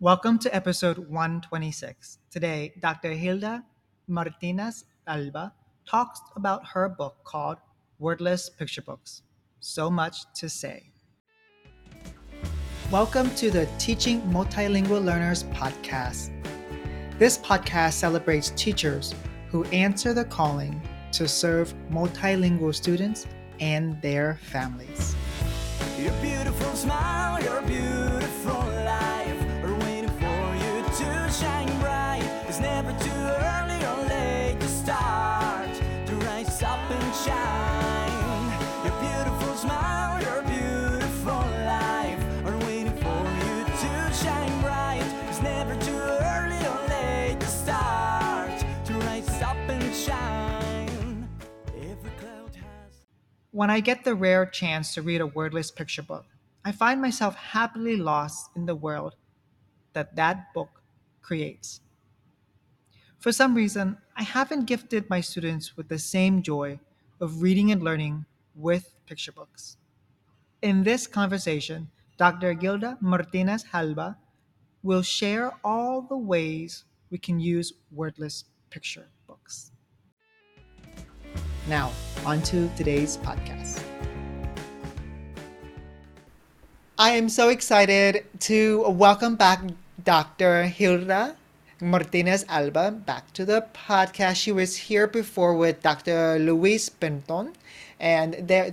Welcome to episode 126. Today, Dr. Gilda Martinez Alba talks about her book called Wordless Picture Books. So much to say. Welcome to the Teaching Multilingual Learners podcast. This podcast celebrates teachers who answer the calling to serve multilingual students and their families. Your beautiful smile, When I get the rare chance to read a wordless picture book, I find myself happily lost in the world that that book creates. For some reason, I haven't gifted my students with the same joy of reading and learning with picture books. In this conversation, Dr. Gilda Martinez Alba will share all the ways we can use wordless picture. Now, on to today's podcast. I am so excited to welcome back Dr. Gilda Martinez Alba back to the podcast. She was here before with Dr. Luis Pentón, and they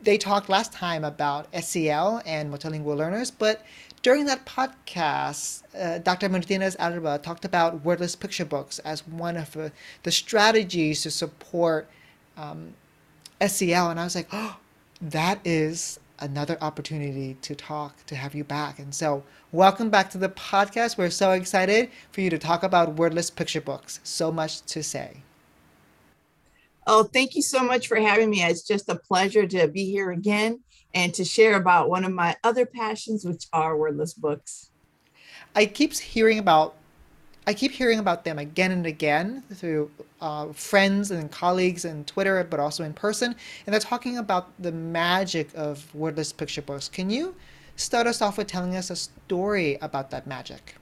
they talked last time about SEL and multilingual learners, but during that podcast, uh, Dr. Martinez Alba talked about wordless picture books as one of uh, the strategies to support um, SEL, and I was like, oh, that is another opportunity to talk, to have you back. And so, welcome back to the podcast. We're so excited for you to talk about wordless picture books. So much to say. Oh, thank you so much for having me. It's just a pleasure to be here again and to share about one of my other passions, which are wordless books. I keep hearing about I keep hearing about them again and again through uh, friends and colleagues and Twitter, but also in person. And they're talking about the magic of wordless picture books. Can you start us off with telling us a story about that magic?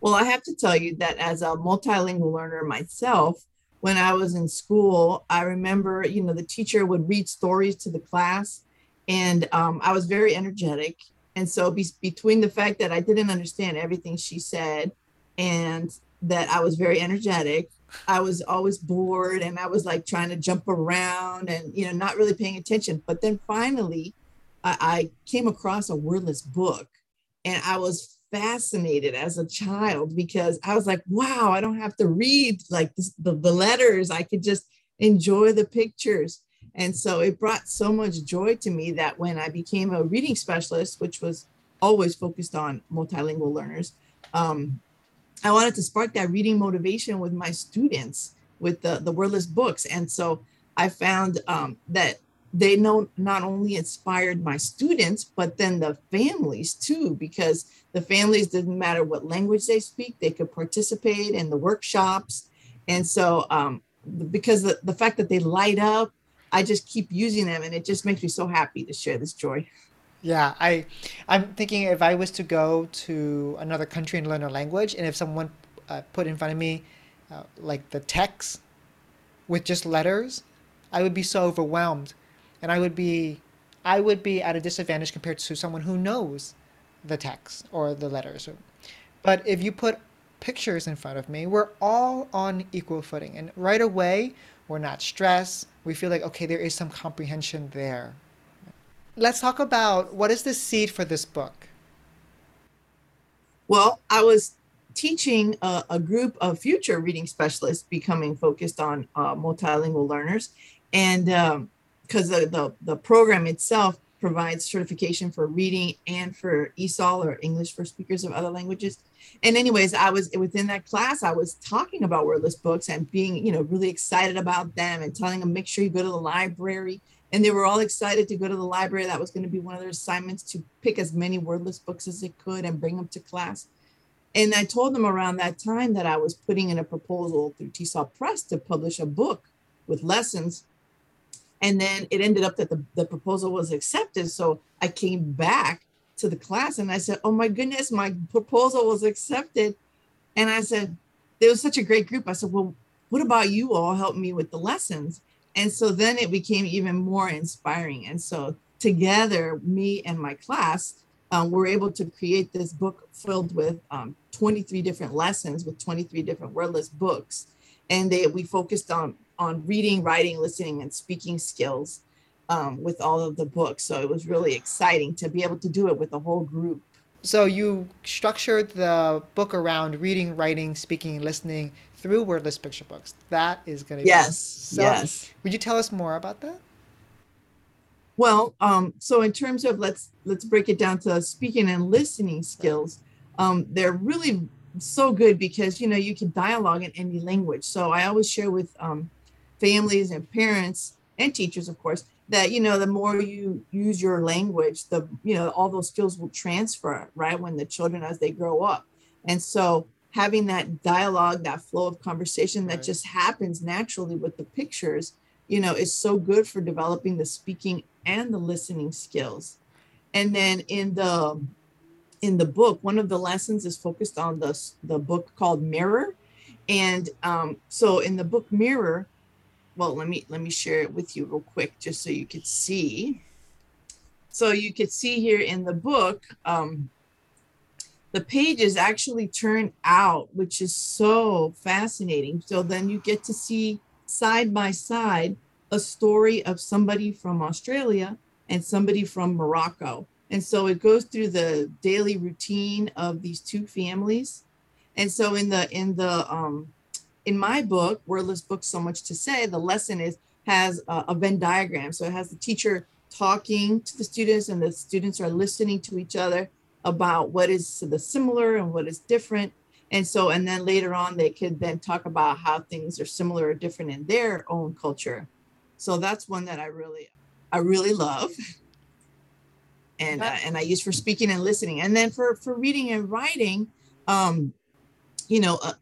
Well, I have to tell you that as a multilingual learner myself, when I was in school, I remember, you know, the teacher would read stories to the class, and um, I was very energetic. And so, be- between the fact that I didn't understand everything she said and that I was very energetic, I was always bored and I was like trying to jump around and, you know, not really paying attention. But then finally, I, I came across a wordless book and I was fascinated as a child because I was like, wow, I don't have to read like the, the letters. I could just enjoy the pictures. And so it brought so much joy to me that when I became a reading specialist, which was always focused on multilingual learners, um, I wanted to spark that reading motivation with my students with the, the wordless books. And so I found um, that they know not only inspired my students, but then the families too, because the families didn't matter what language they speak, they could participate in the workshops. And so, um, because the, the fact that they light up, I just keep using them and it just makes me so happy to share this joy. Yeah, I, I'm thinking if I was to go to another country and learn a language, and if someone uh, put in front of me, uh, like the text with just letters, I would be so overwhelmed, and I would be, I would be at a disadvantage compared to someone who knows the text or the letters. But if you put pictures in front of me, we're all on equal footing, and right away we're not stressed. We feel like okay, there is some comprehension there. Let's talk about what is the seed for this book. Well, I was teaching a, a group of future reading specialists becoming focused on uh, multilingual learners. And because um, the, the, the program itself provides certification for reading and for ESOL or English for speakers of other languages. And anyways, I was within that class, I was talking about wordless books and being, you know, really excited about them and telling them, make sure you go to the library. And they were all excited to go to the library. That was going to be one of their assignments to pick as many wordless books as they could and bring them to class. And I told them around that time that I was putting in a proposal through TESOL Press to publish a book with lessons. And then it ended up that the, the proposal was accepted. So I came back to the class and I said, Oh my goodness, my proposal was accepted. And I said, There was such a great group. I said, Well, what about you all help me with the lessons? And so then it became even more inspiring. And so together, me and my class um, were able to create this book filled with um, 23 different lessons with 23 different wordless books. And they, we focused on, on reading, writing, listening, and speaking skills um, with all of the books. So it was really exciting to be able to do it with a whole group. So you structured the book around reading, writing, speaking, listening through wordless picture books. That is going to Yes, be so. yes. Would you tell us more about that? Well, um, so in terms of let's let's break it down to speaking and listening skills, um, they're really so good because you know you can dialogue in any language. So I always share with um, families and parents and teachers, of course, that you know the more you use your language, the you know all those skills will transfer right when the children as they grow up, and so having that dialogue, that flow of conversation that Right. just happens naturally with the pictures you know is so good for developing the speaking and the listening skills. And then in the in the book one of the lessons is focused on the the book called mirror. And um, so in the book mirror well let me let me share it with you real quick just so you could see so you could see here in the book um, the pages actually turn out which is so fascinating so then you get to see side by side a story of somebody from Australia and somebody from Morocco. And so it goes through the daily routine of these two families. And so in the in the um in my book, Wordless Book So Much to Say, the lesson is has a, a Venn diagram. So it has the teacher talking to the students and the students are listening to each other about what is the similar and what is different. And so, and then later on, they could then talk about how things are similar or different in their own culture. So that's one that I really, I really love. And, uh, and I use for speaking and listening. And then for, for reading and writing, um, you know, uh,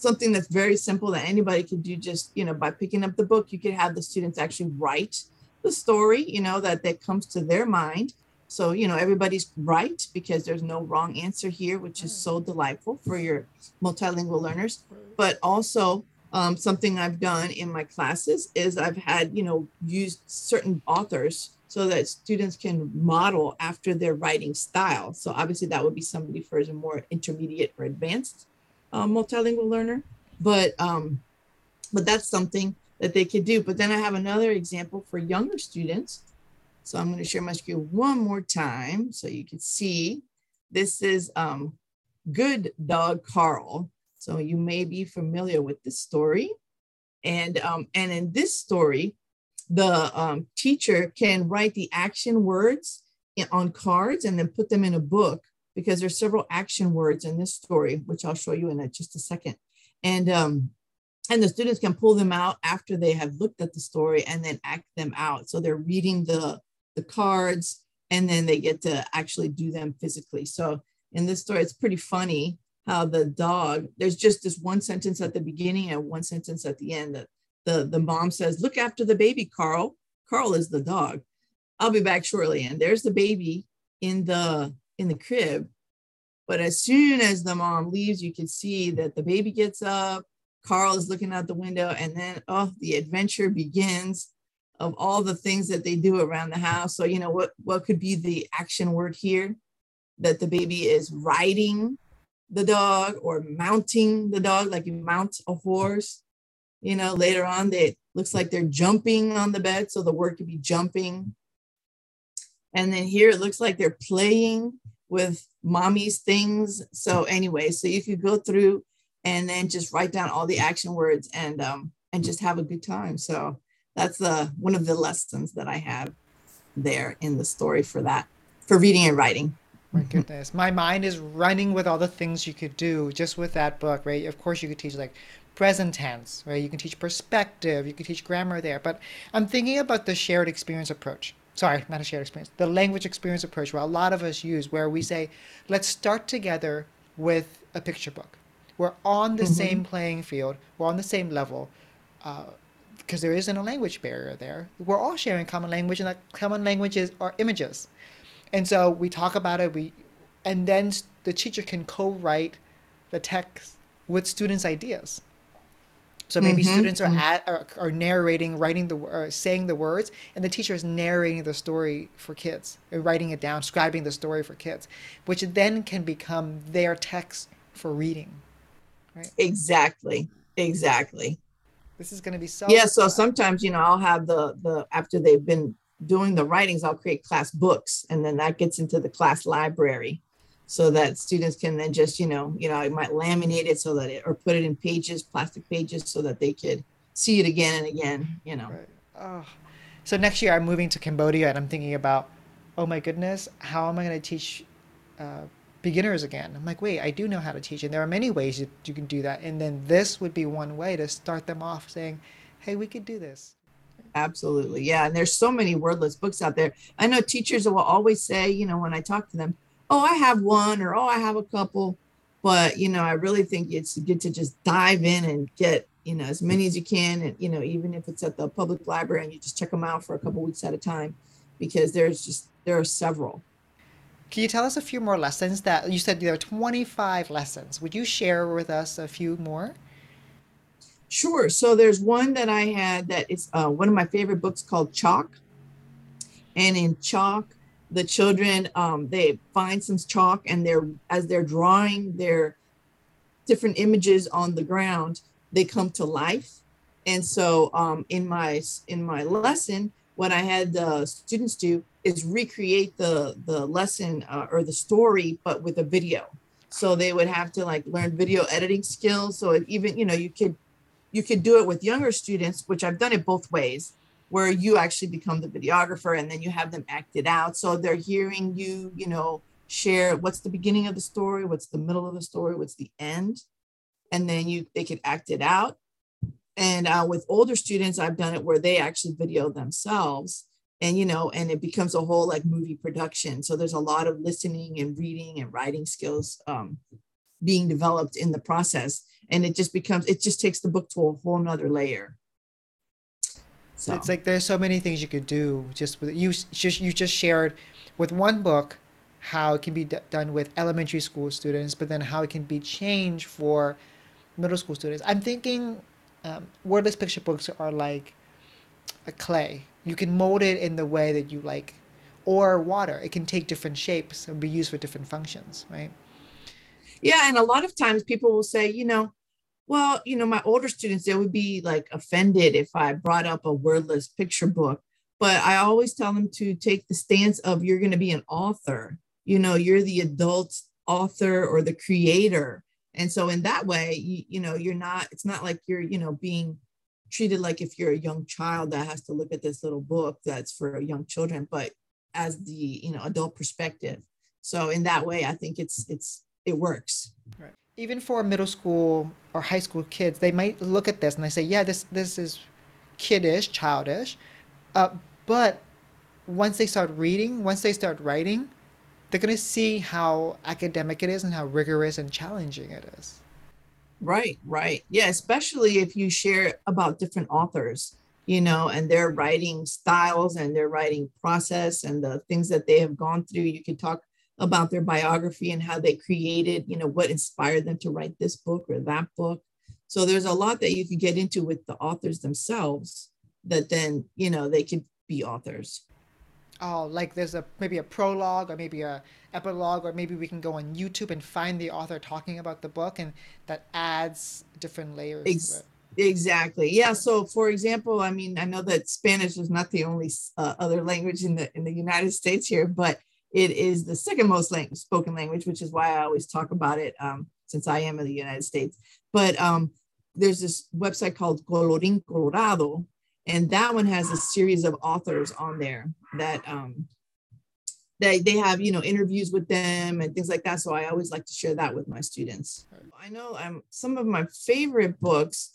something that's very simple that anybody could do just, you know, by picking up the book, you could have the students actually write the story, you know, that, that comes to their mind. So, you know, everybody's right because there's no wrong answer here, which is so delightful for your multilingual learners. But also, um, something I've done in my classes is I've had, you know, used certain authors so that students can model after their writing style. So obviously that would be somebody for a more intermediate or advanced uh, multilingual learner. But um, but that's something that they could do. But then I have another example for younger students. So I'm going to share my screen one more time so you can see. This is um, Good Dog Carl. So you may be familiar with this story. And um, and in this story, the um, teacher can write the action words on cards and then put them in a book because there's several action words in this story, which I'll show you in a, just a second. And um, and the students can pull them out after they have looked at the story and then act them out. So they're reading the the cards and then they get to actually do them physically. So in this story, it's pretty funny how the dog, there's just this one sentence at the beginning and one sentence at the end that the, the mom says, look after the baby, Carl. Carl is the dog. I'll be back shortly. And there's the baby in the in the crib. But as soon as the mom leaves, you can see that the baby gets up, Carl is looking out the window, and then oh, the adventure begins of all the things that they do around the house. So, you know, what what could be the action word here? That the baby is riding the dog or mounting the dog, like you mount a horse. You know, later on, they looks like they're jumping on the bed, so the word could be jumping. And then here it looks like they're playing with mommy's things. So anyway, so you could go through and then just write down all the action words and um and just have a good time. So that's the one of the lessons that I have there in the story for that for reading and writing. My goodness. My mind is running with all the things you could do just with that book, right? Of course, you could teach like present tense, right? You can teach perspective, you can teach grammar there. But I'm thinking about the shared experience approach. Sorry, not a shared experience, the language experience approach, where a lot of us use, where we say, let's start together with a picture book. We're on the same playing field, we're on the same level. Uh, because there isn't a language barrier there. We're all sharing common language, and that common language is our images. And so we talk about it. We, and then the teacher can co-write the text with students' ideas. So maybe Mhm, students are, mhm. at, are are narrating, writing the or saying the words, and the teacher is narrating the story for kids, or writing it down, scribing the story for kids, which then can become their text for reading. Right. Exactly. Exactly. This is going to be so. yeah so sometimes you know i'll have the the after they've been doing the writings i'll create class books and then that gets into the class library so that students can then just you know you know i might laminate it so that it or put it in pages plastic pages so that they could see it again and again you know Right. Oh. So next year I'm moving to Cambodia and I'm thinking about, oh my goodness, how am I going to teach uh, beginners again? I'm like, wait, I do know how to teach, and there are many ways you, you can do that. And then this would be one way to start them off, saying, hey, we could do this. absolutely yeah and there's so many wordless books out there i know teachers will always say you know when i talk to them oh i have one or oh i have a couple but you know i really think it's good to just dive in and get you know as many as you can and you know even if it's at the public library and you just check them out for a couple weeks at a time because there's just there are several Can you tell us a few more lessons that you said there are 25 lessons? Would you share with us a few more? Sure. So there's one that I had that is uh, one of my favorite books called Chalk. And in Chalk, the children um, they find some chalk and they're as they're drawing their different images on the ground, they come to life. And so um, in my in my lesson, what I had the students do is recreate the the lesson uh, or the story, but with a video. So they would have to like learn video editing skills. So even you know you could you could do it with younger students, which I've done it both ways, where you actually become the videographer and then you have them act it out. So they're hearing you, you know, share what's the beginning of the story, what's the middle of the story, what's the end, and then you they could act it out. And uh, with older students, I've done it where they actually video themselves, and you know, and it becomes a whole like movie production. So there's a lot of listening and reading and writing skills um, being developed in the process and it just becomes it just takes the book to a whole nother layer so It's like there's so many things you could do just with you. Just you just shared with one book how it can be d- done with elementary school students, but then how it can be changed for middle school students. I'm thinking um, wordless picture books are like a clay. You can mold it in the way that you like, or water. It can take different shapes and be used for different functions, right? yeah and a lot of times people will say you know well you know my older students they would be like offended if i brought up a wordless picture book but i always tell them to take the stance of you're going to be an author. You know you're the adult author or the creator. And so in that way you, you know you're not it's not like you're you know being treated like if you're a young child that has to look at this little book that's for young children but as the you know adult perspective. So in that way i think it's it's it works. Right. Even for middle school or high school kids, they might look at this and they say, "Yeah, this this is kiddish, childish," uh, but once they start reading, once they start writing, they're gonna see how academic it is and how rigorous and challenging it is. Right, right. Yeah, especially if you share about different authors, you know, and their writing styles and their writing process and the things that they have gone through. You could talk about their biography and how they created, you know, what inspired them to write this book or that book. So there's a lot that you could get into with the authors themselves that then, you know, they could be authors. Oh, like there's a maybe a prologue or maybe a epilogue or maybe we can go on YouTube and find the author talking about the book and that adds different layers to Ex- it. Exactly. Yeah. So, for example, I mean, I know that Spanish is not the only uh, other language in the in the United States here, but it is the second most lang- spoken language, which is why I always talk about it um, since I am in the United States. But um, there's this website called Colorín Colorado, and that one has a series of authors on there that um, they they have you know interviews with them and things like that. So I always like to share that with my students. I know um, some of my favorite books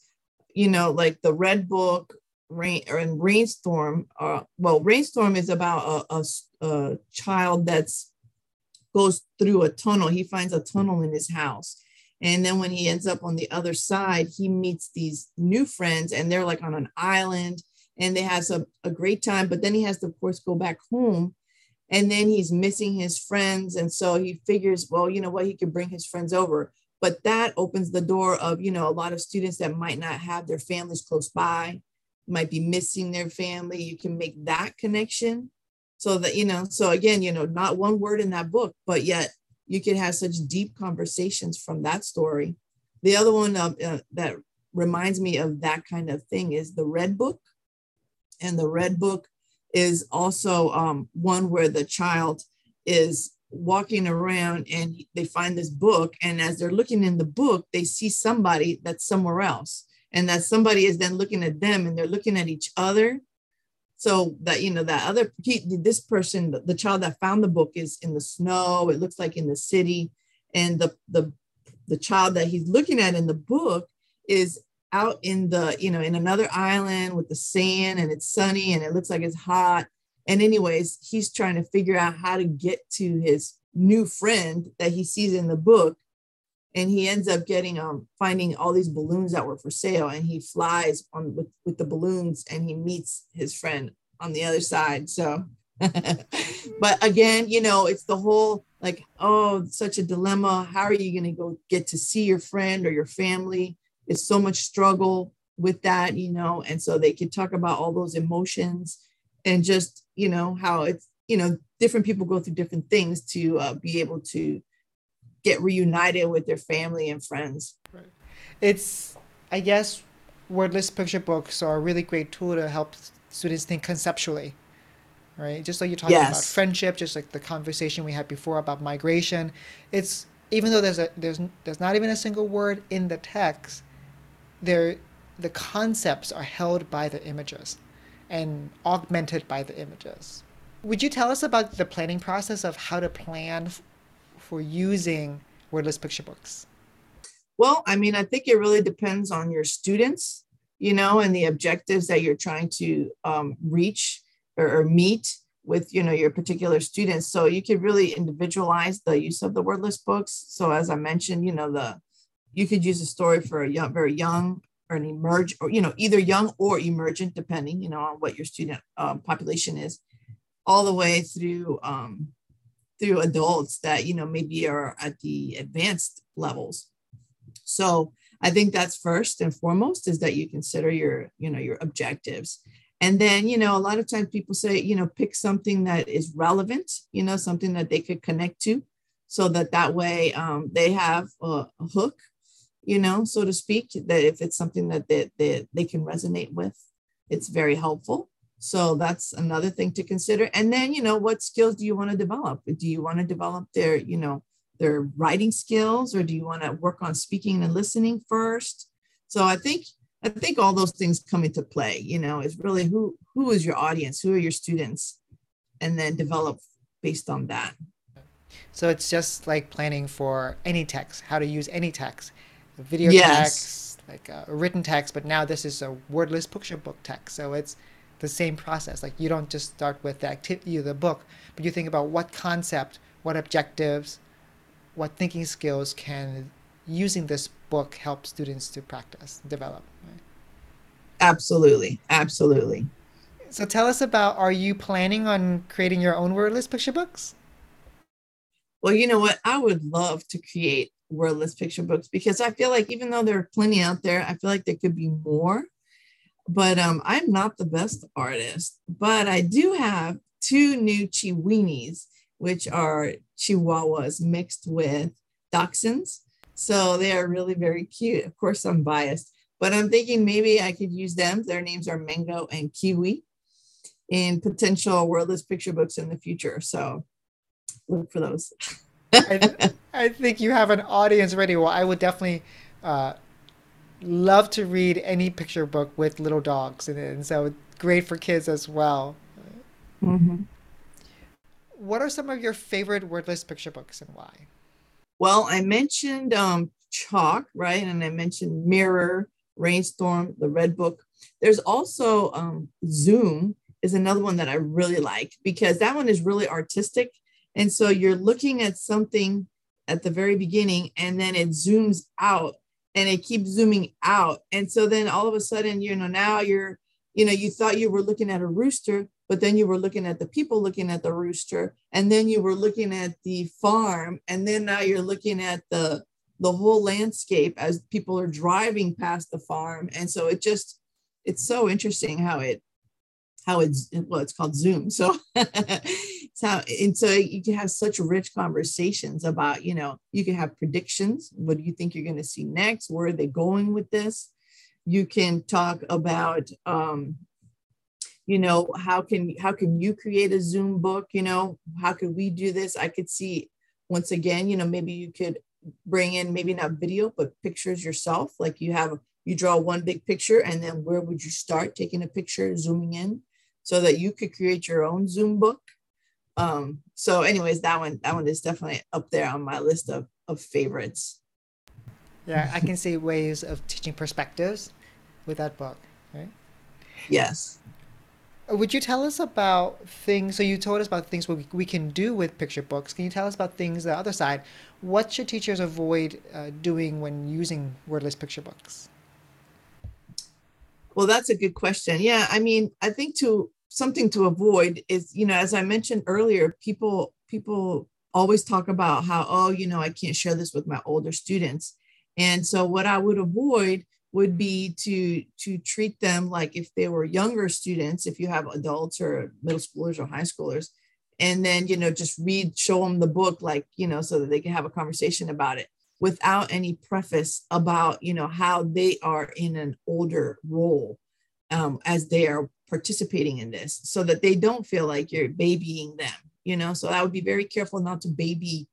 you know, like the Red Book, Rain or in Rainstorm. Uh, well, Rainstorm is about a, a, a child that's goes through a tunnel. He finds a tunnel in his house, and then when he ends up on the other side, he meets these new friends, and they're like on an island, and they have some a great time. But then he has to, of course, go back home. and then he's missing his friends and so he figures well you know what he could bring his friends over but that opens the door of you know a lot of students that might not have their families close by might be missing their family you can make that connection. So that you know so again you know not one word in that book but yet you can have such deep conversations from that story. The other one uh, uh, that reminds me of that kind of thing is the red book. And the red book is also um, one where the child is walking around and they find this book and as they're looking in the book they see somebody that's somewhere else and that somebody is then looking at them and they're looking at each other. So that you know that other he, this person the child that found the book is in the snow. It looks like in the city. And the the the child that he's looking at in the book is out in the you know in another island with the sand and it's sunny and it looks like it's hot. And anyways he's trying to figure out how to get to his new friend that he sees in the book and he ends up getting um finding all these balloons that were for sale and he flies on with, with the balloons and he meets his friend on the other side so. But again you know it's the whole like oh such a dilemma. How are you going to go get to see your friend or your family? It's so much struggle with that you know and so they can talk about all those emotions and just you know how it's you know different people go through different things to uh, be able to get reunited with their family and friends right. it's i guess wordless picture books are a really great tool to help students think conceptually right just like you're talking yes. about friendship just like the conversation we had before about migration it's even though there's a there's there's not even a single word in the text there the concepts are held by the images and augmented by the images. Would you tell us about the planning process of how to plan for using wordless picture books? Well, I mean, I think it really depends on your students, you know, and the objectives that you're trying to um, reach or, or meet with, you know, your particular students. So you could really individualize the use of the wordless books. So as I mentioned, you know, the you could use a story for a young, very young or an emerge or you know either young or emergent depending you know on what your student um, population is all the way through um, through adults that you know maybe are at the advanced levels so i think that's first and foremost is that you consider your you know your objectives and then you know a lot of times people say you know pick something that is relevant you know something that they could connect to so that that way um, they have a, a hook you know, so to speak, that if it's something that they, they, they can resonate with, it's very helpful. So that's another thing to consider. And then, you know, what skills do you want to develop? Do you want to develop their, you know, their writing skills or do you want to work on speaking and listening first? So I think I think all those things come into play, you know, is really who who is your audience, who are your students, and then develop based on that. So it's just like planning for any text, how to use any text video yes. text, like a written text, but now this is a wordless picture book text. So it's the same process. Like you don't just start with the activity of the book, but you think about what concept, what objectives, what thinking skills can using this book help students to practice, develop. Right? Absolutely, absolutely. So tell us about are you planning on creating your own wordless picture books? Well, you know what? I would love to create wordless picture books because I feel like even though there are plenty out there, I feel like there could be more. But um, I'm not the best artist, but I do have two new Chiweenies, which are Chihuahuas mixed with Dachshunds. So they are really very cute. Of course, I'm biased, but I'm thinking maybe I could use them. Their names are Mango and Kiwi in potential wordless picture books in the future. So look for those. I, I, think you have an audience ready. Well, I would definitely uh, love to read any picture book with little dogs in it, and so great for kids as well. Mm-hmm. What are some of your favorite wordless picture books and why? Well, I mentioned um, Chalk, right? And I mentioned Mirror, Rainstorm, the Red Book. There's also um, Zoom is another one that I really like because that one is really artistic and so you're looking at something at the very beginning and then it zooms out and it keeps zooming out. And so then all of a sudden, you know, now you're, you know, you thought you were looking at a rooster, but then you were looking at the people looking at the rooster and then you were looking at the farm and then now you're looking at the the whole landscape as people are driving past the farm and so it just it's so interesting how it how it's well it's called zoom so so and so you can have such rich conversations about you know you can have predictions. What do you think you're going to see next? Where are they going with this? You can talk about um you know how can how can you create a zoom book? You know how could we do this? I could see once again you know maybe you could bring in maybe not video but pictures yourself. Like you have you draw one big picture and then where would you start taking a picture zooming in so that you could create your own zoom book um so anyways that one that one is definitely up there on my list of of favorites Yeah, I can see ways of teaching perspectives with that book, right? yes Uh, Would you tell us about things? So you told us about things we, we can do with picture books. Can you tell us about things the other side? What should teachers avoid uh, doing when using wordless picture books? Well, that's a good question. Yeah, I mean, I think to something to avoid is, you know, as I mentioned earlier, people people always talk about how, oh, you know, I can't share this with my older students. And so what I would avoid would be to to treat them like if they were younger students, if you have adults or middle schoolers or high schoolers, and then, you know, just read, show them the book, like, you know, so that they can have a conversation about it without any preface about you know how they are in an older role um, as they are participating in this so that they don't feel like you're babying them you know? So i would be very careful not to baby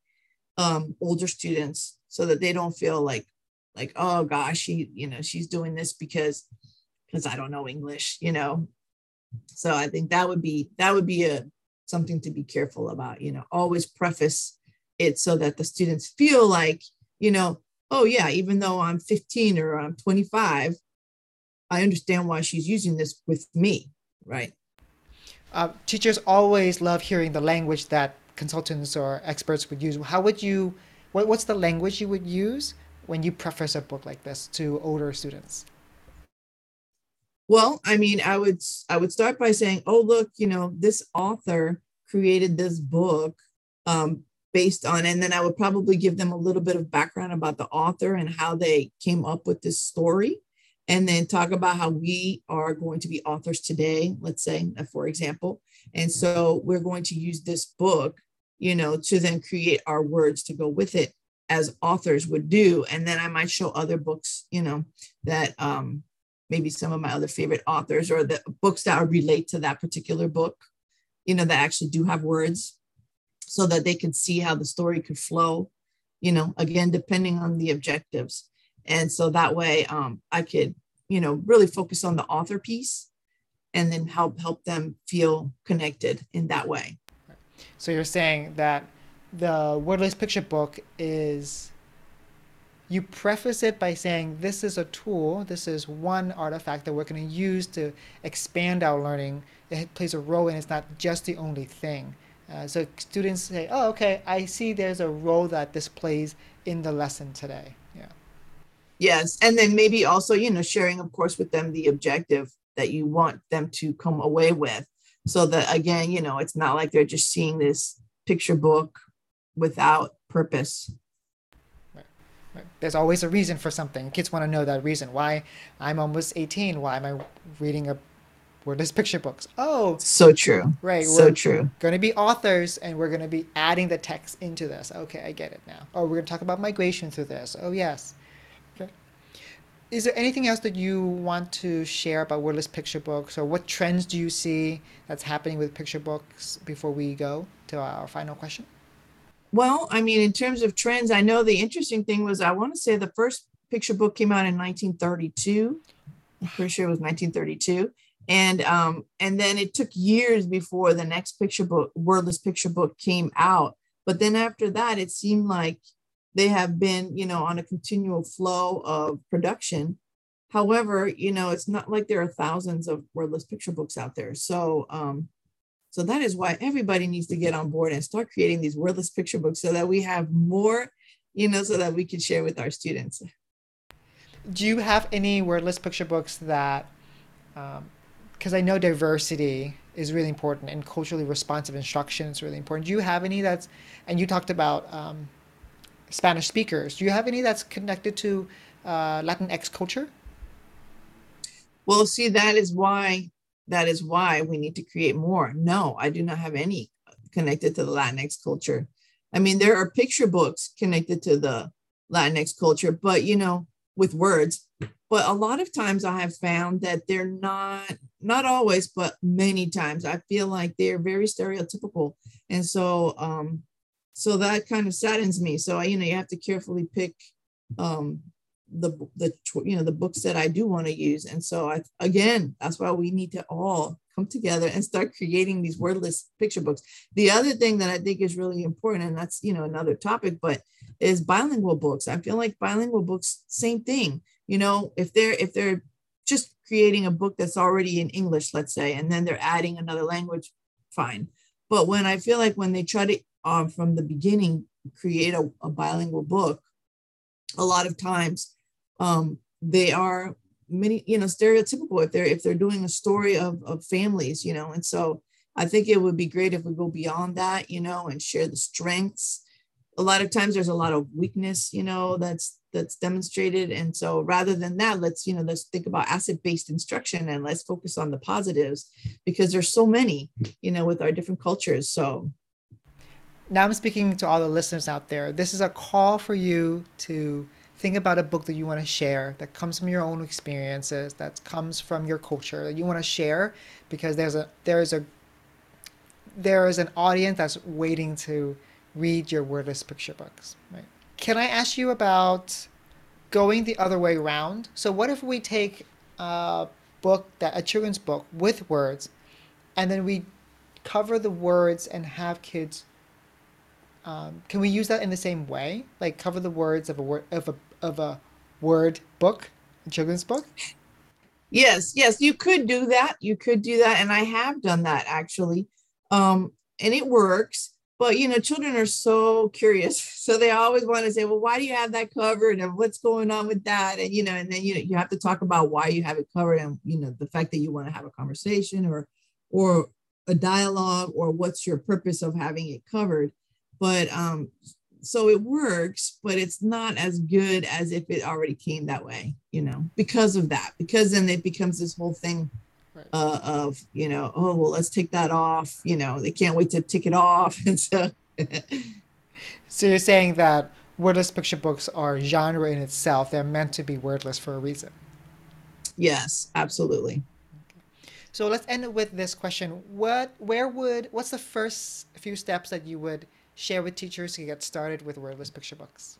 um, older students so that they don't feel like like oh gosh she you know she's doing this because because i don't know english you know? So i think that would be that would be a something to be careful about you know? Always preface it so that the students feel like you know, oh yeah, even though I'm 15 or I'm 25, I understand why she's using this with me, right? Uh, teachers always love hearing the language that consultants or experts would use. How would you? What, what's the language you would use when you preface a book like this to older students? Well, I mean, I would I would start by saying, oh look, you know, this author created this book um, based on, and then I would probably give them a little bit of background about the author and how they came up with this story. And then talk about how we are going to be authors today, let's say, uh, for example. And so we're going to use this book, you know, to then create our words to go with it as authors would do. And then I might show other books, you know, that um, maybe some of my other favorite authors or the books that relate to that particular book, you know, that actually do have words so that they could see how the story could flow, you know, again, depending on the objectives. And so that way um, I could, you know, really focus on the author piece and then help help them feel connected in that way. So you're saying that the wordless picture book is you preface it by saying this is a tool, this is one artifact that we're going to use to expand our learning. It plays a role and it's not just the only thing. Uh, so students say, oh, okay, I see there's a role that this plays in the lesson today. Yes. And then maybe also, you know, sharing, of course, with them the objective that you want them to come away with. So that, again, you know, it's not like they're just seeing this picture book without purpose. Right. Right. There's always a reason for something. Kids want to know that reason. Why I'm almost 18. Why am I reading a wordless picture books? Oh, So true. right. So we're true. going to be authors and we're going to be adding the text into this. Okay, I get it now. Oh, we're going to talk about migration through this. Oh, yes. Is there anything else that you want to share about wordless picture books or what trends do you see that's happening with picture books before we go to our final question? Well, I mean, in terms of trends, I know the interesting thing was I want to say the first picture book came out in 1932. I'm pretty sure it was 1932. And um, and then it took years before the next picture book, wordless picture book came out. But then after that, it seemed like they have been, you know, on a continual flow of production. However, you know, it's not like there are thousands of wordless picture books out there. So um, so that is why everybody needs to get on board and start creating these wordless picture books so that we have more, you know, so that we can share with our students. Do you have any wordless picture books that, because I know diversity is really important, and culturally responsive instruction is really important. Do you have any that's, and you talked about um, Spanish speakers. Do you have any that's connected to uh, Latinx culture? Well, see, that is why that is why we need to create more. No, I do not have any connected to the Latinx culture. I mean, there are picture books connected to the Latinx culture, but you know, with words. But a lot of times I have found that they're not, not always, but many times I feel like they're very stereotypical. And so um, so that kind of saddens me. So I, you know, you have to carefully pick um the the you know the books that I do want to use. And so I again, that's why we need to all come together and start creating these wordless picture books. The other thing that I think is really important, and that's you know another topic, but is bilingual books. I feel like bilingual books, same thing. You know, if they're if they're just creating a book that's already in English, let's say, and then they're adding another language, fine. But when I feel like when they try to um, from the beginning create a, a bilingual book, a lot of times um, they are many you know stereotypical if they're if they're doing a story of, of families you know and so i think it would be great if we go beyond that you know and share the strengths. A lot of times there's a lot of weakness you know that's that's demonstrated. And so rather than that let's you know let's think about asset based instruction and let's focus on the positives because there's so many you know with our different cultures. So now i'm speaking to all the listeners out there. This is a call for you to think about a book that you want to share that comes from your own experiences that comes from your culture that you want to share because there's a there's a there is an audience that's waiting to read your wordless picture books right? Can i ask you about going the other way around? So what if we take a book that a children's book with words and then we cover the words and have kids um, can we use that in the same way like cover the words of a word of a of a word book, a children's book? Yes, yes, you could do that. You could do that. And I have done that actually. Um, and it works. But you know, children are so curious. So they always want to say, well, why do you have that covered? And what's going on with that? And you know, and then you know, you have to talk about why you have it covered and you know, the fact that you want to have a conversation or or a dialogue or what's your purpose of having it covered. But um, so it works, but it's not as good as if it already came that way, you know, because of that. Because then it becomes this whole thing right. uh, of, you know, oh well, let's take that off. You know, they can't wait to take it off, and so. so you're saying that wordless picture books are genre in itself; they're meant to be wordless for a reason. Yes, absolutely. So let's end with this question: What, where would, what's the first few steps that you would share with teachers to get started with wordless picture books?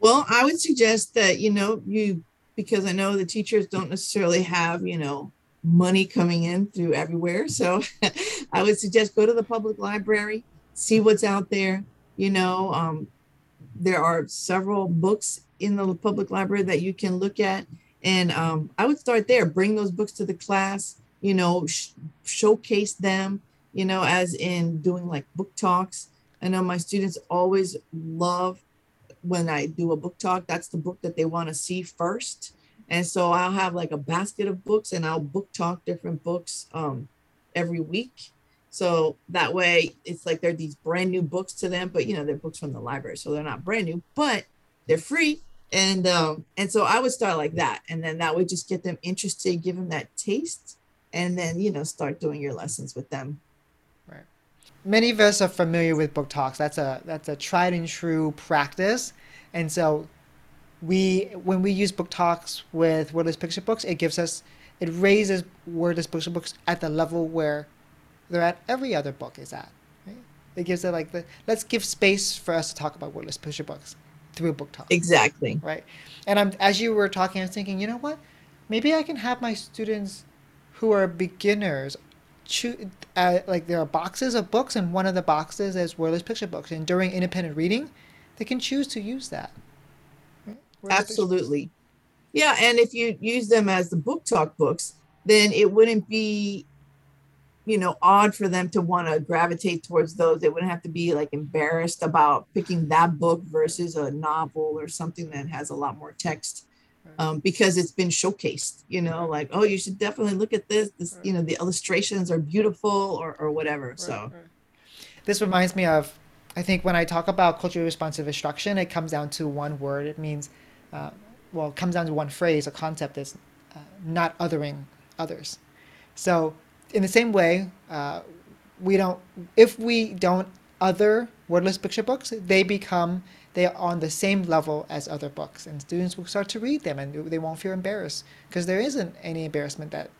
Well, I would suggest that, you know, you, because I know the teachers don't necessarily have, you know, money coming in through everywhere. So I would suggest go to the public library, see what's out there. You know, um, there are several books in the public library that you can look at. And um, I would start there, bring those books to the class, you know, sh- showcase them, you know, as in doing like book talks. I know my students always love when I do a book talk, that's the book that they want to see first. And so I'll have like a basket of books and I'll book talk different books um, every week. So that way it's like they're these brand new books to them, but you know, they're books from the library. So they're not brand new, but they're free. And um, and so I would start like that. And then that would just get them interested, give them that taste, and then you know, start doing your lessons with them many of us are familiar with book talks. That's a that's a tried and true practice, and so we when we use book talks with wordless picture books, it gives us it raises wordless picture books at the level where they're at every other book is at. Right? It gives it like the let's give space for us to talk about wordless picture books through book talk. Exactly. Right. And I'm as you were talking, I was thinking, you know what? Maybe I can have my students who are beginners choose uh, like there are boxes of books and one of the boxes is wordless picture books. And during independent reading they can choose to use that. Right? absolutely. Yeah and if you use them as the book talk books then it wouldn't be you know odd for them to want to gravitate towards those. They wouldn't have to be like embarrassed about picking that book versus a novel or something that has a lot more text um, because it's been showcased. You know, like oh, you should definitely look at this. This, you know, the illustrations are beautiful or or whatever. So This reminds me of, I think when I talk about culturally responsive instruction, it comes down to one word. It means, uh, well, it comes down to one phrase. A concept is uh, not othering others. So, in the same way, uh, we don't. If we don't other wordless picture books, they become they are on the same level as other books, and students will start to read them, and they won't feel embarrassed because there isn't any embarrassment that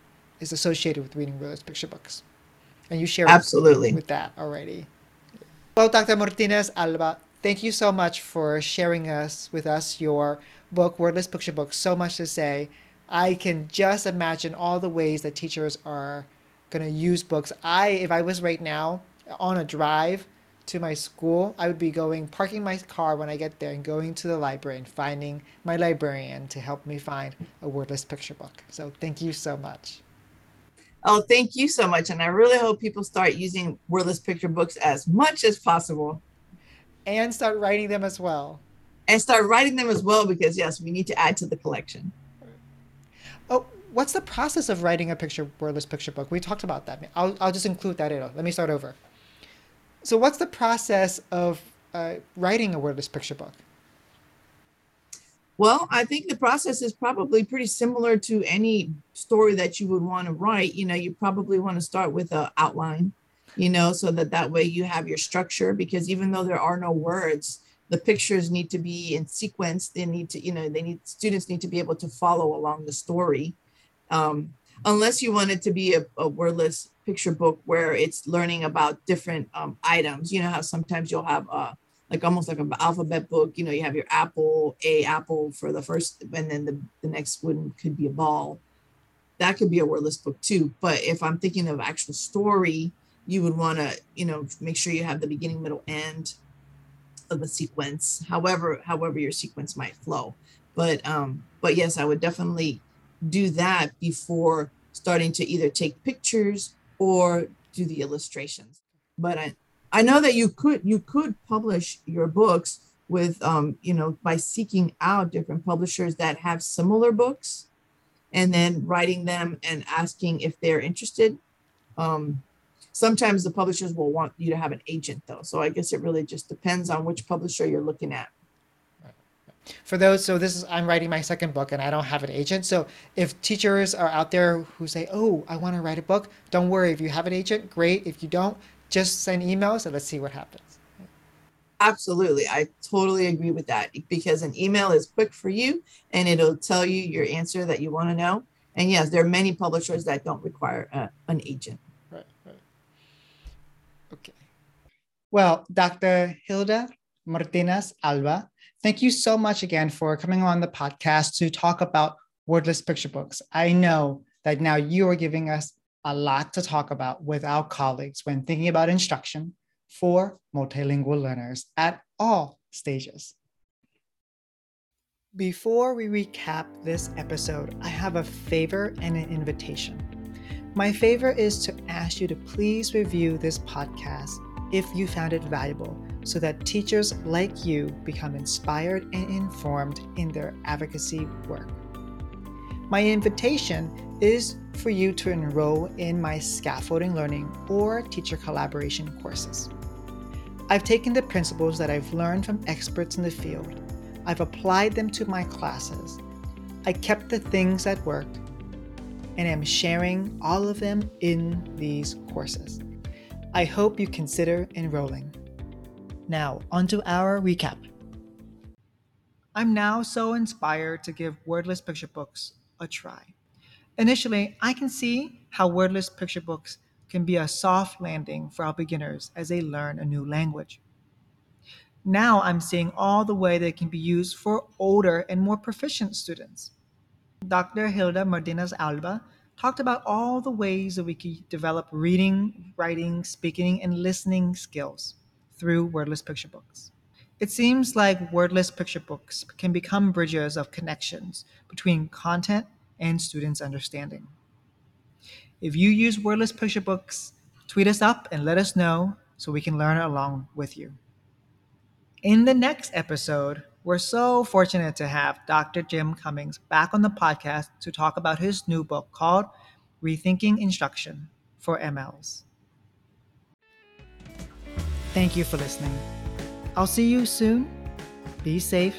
is associated with reading wordless picture books. And you share absolutely. with that already. Well, Dr. Martinez Alba, thank you so much for sharing us with us your book, Wordless Picture Book. So much to say. I can just imagine all the ways that teachers are going to use books. I, if I was right now on a drive to my school, I would be going, parking my car when I get there and going to the library and finding my librarian to help me find a wordless picture book. So thank you so much. Oh, thank you so much. And I really hope people start using wordless picture books as much as possible And start writing them as well. and start writing them as well because, yes, we need to add to the collection. Oh, what's the process of writing a picture wordless picture book? We talked about that. I'll, I'll just include that in. Let me start over. So, what's the process of uh, writing a wordless picture book? Well, I think the process is probably pretty similar to any story that you would want to write. You know, you probably want to start with an outline, you know, so that that way you have your structure because even though there are no words, the pictures need to be in sequence. They need to, you know, they need students need to be able to follow along the story. Um, unless you want it to be a, a wordless picture book where it's learning about different um, items. You know how sometimes you'll have a like almost like an alphabet book. You know, you have your apple, a apple for the first, and then the, the next one could be a ball. That could be a wordless book too. But if I'm thinking of actual story, you would want to, you know, make sure you have the beginning, middle, end of the sequence. However, however your sequence might flow. But um, but yes, I would definitely do that before starting to either take pictures or do the illustrations. But I, I know that you could you could publish your books with um, you know by seeking out different publishers that have similar books and then writing them and asking if they're interested. Um, sometimes the publishers will want you to have an agent though. So I guess it really just depends on which publisher you're looking at. For those, so this is, I'm writing my second book and I don't have an agent. So if teachers are out there who say, oh, I want to write a book, don't worry. If you have an agent, great. If you don't, just send emails and let's see what happens. Absolutely. I totally agree with that because an email is quick for you and it'll tell you your answer that you want to know. And yes, there are many publishers that don't require uh, an agent. Right, right. Okay. Well, Dr. Gilda Martinez Alba, thank you so much again for coming on the podcast to talk about wordless picture books. I know that now you are giving us a lot to talk about with our colleagues when thinking about instruction for multilingual learners at all stages. Before we recap this episode, I have a favor and an invitation. My favor is to ask you to please review this podcast if you found it valuable so that teachers like you become inspired and informed in their advocacy work. My invitation is for you to enroll in my scaffolding learning or teacher collaboration courses. I've taken the principles that I've learned from experts in the field, I've applied them to my classes, I kept the things that worked, and am sharing all of them in these courses. I hope you consider enrolling. Now, onto our recap. I'm now so inspired to give wordless picture books a try. Initially, I can see how wordless picture books can be a soft landing for our beginners as they learn a new language. Now I'm seeing all the way they can be used for older and more proficient students. Dr. Gilda Martinez Alba talked about all the ways that we can develop reading, writing, speaking, and listening skills through wordless picture books. It seems like wordless picture books can become bridges of connections between content and students' understanding. If you use wordless picture books, tweet us up and let us know so we can learn along with you. In the next episode, We're so fortunate to have Dr. Jim Cummins back on the podcast to talk about his new book called Rethinking Instruction for MLs. Thank you for listening. I'll see you soon. Be safe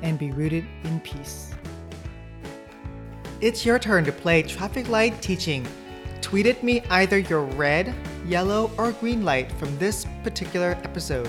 and be rooted in peace. It's your turn to play traffic light teaching. Tweet at me either your red, yellow, or green light from this particular episode.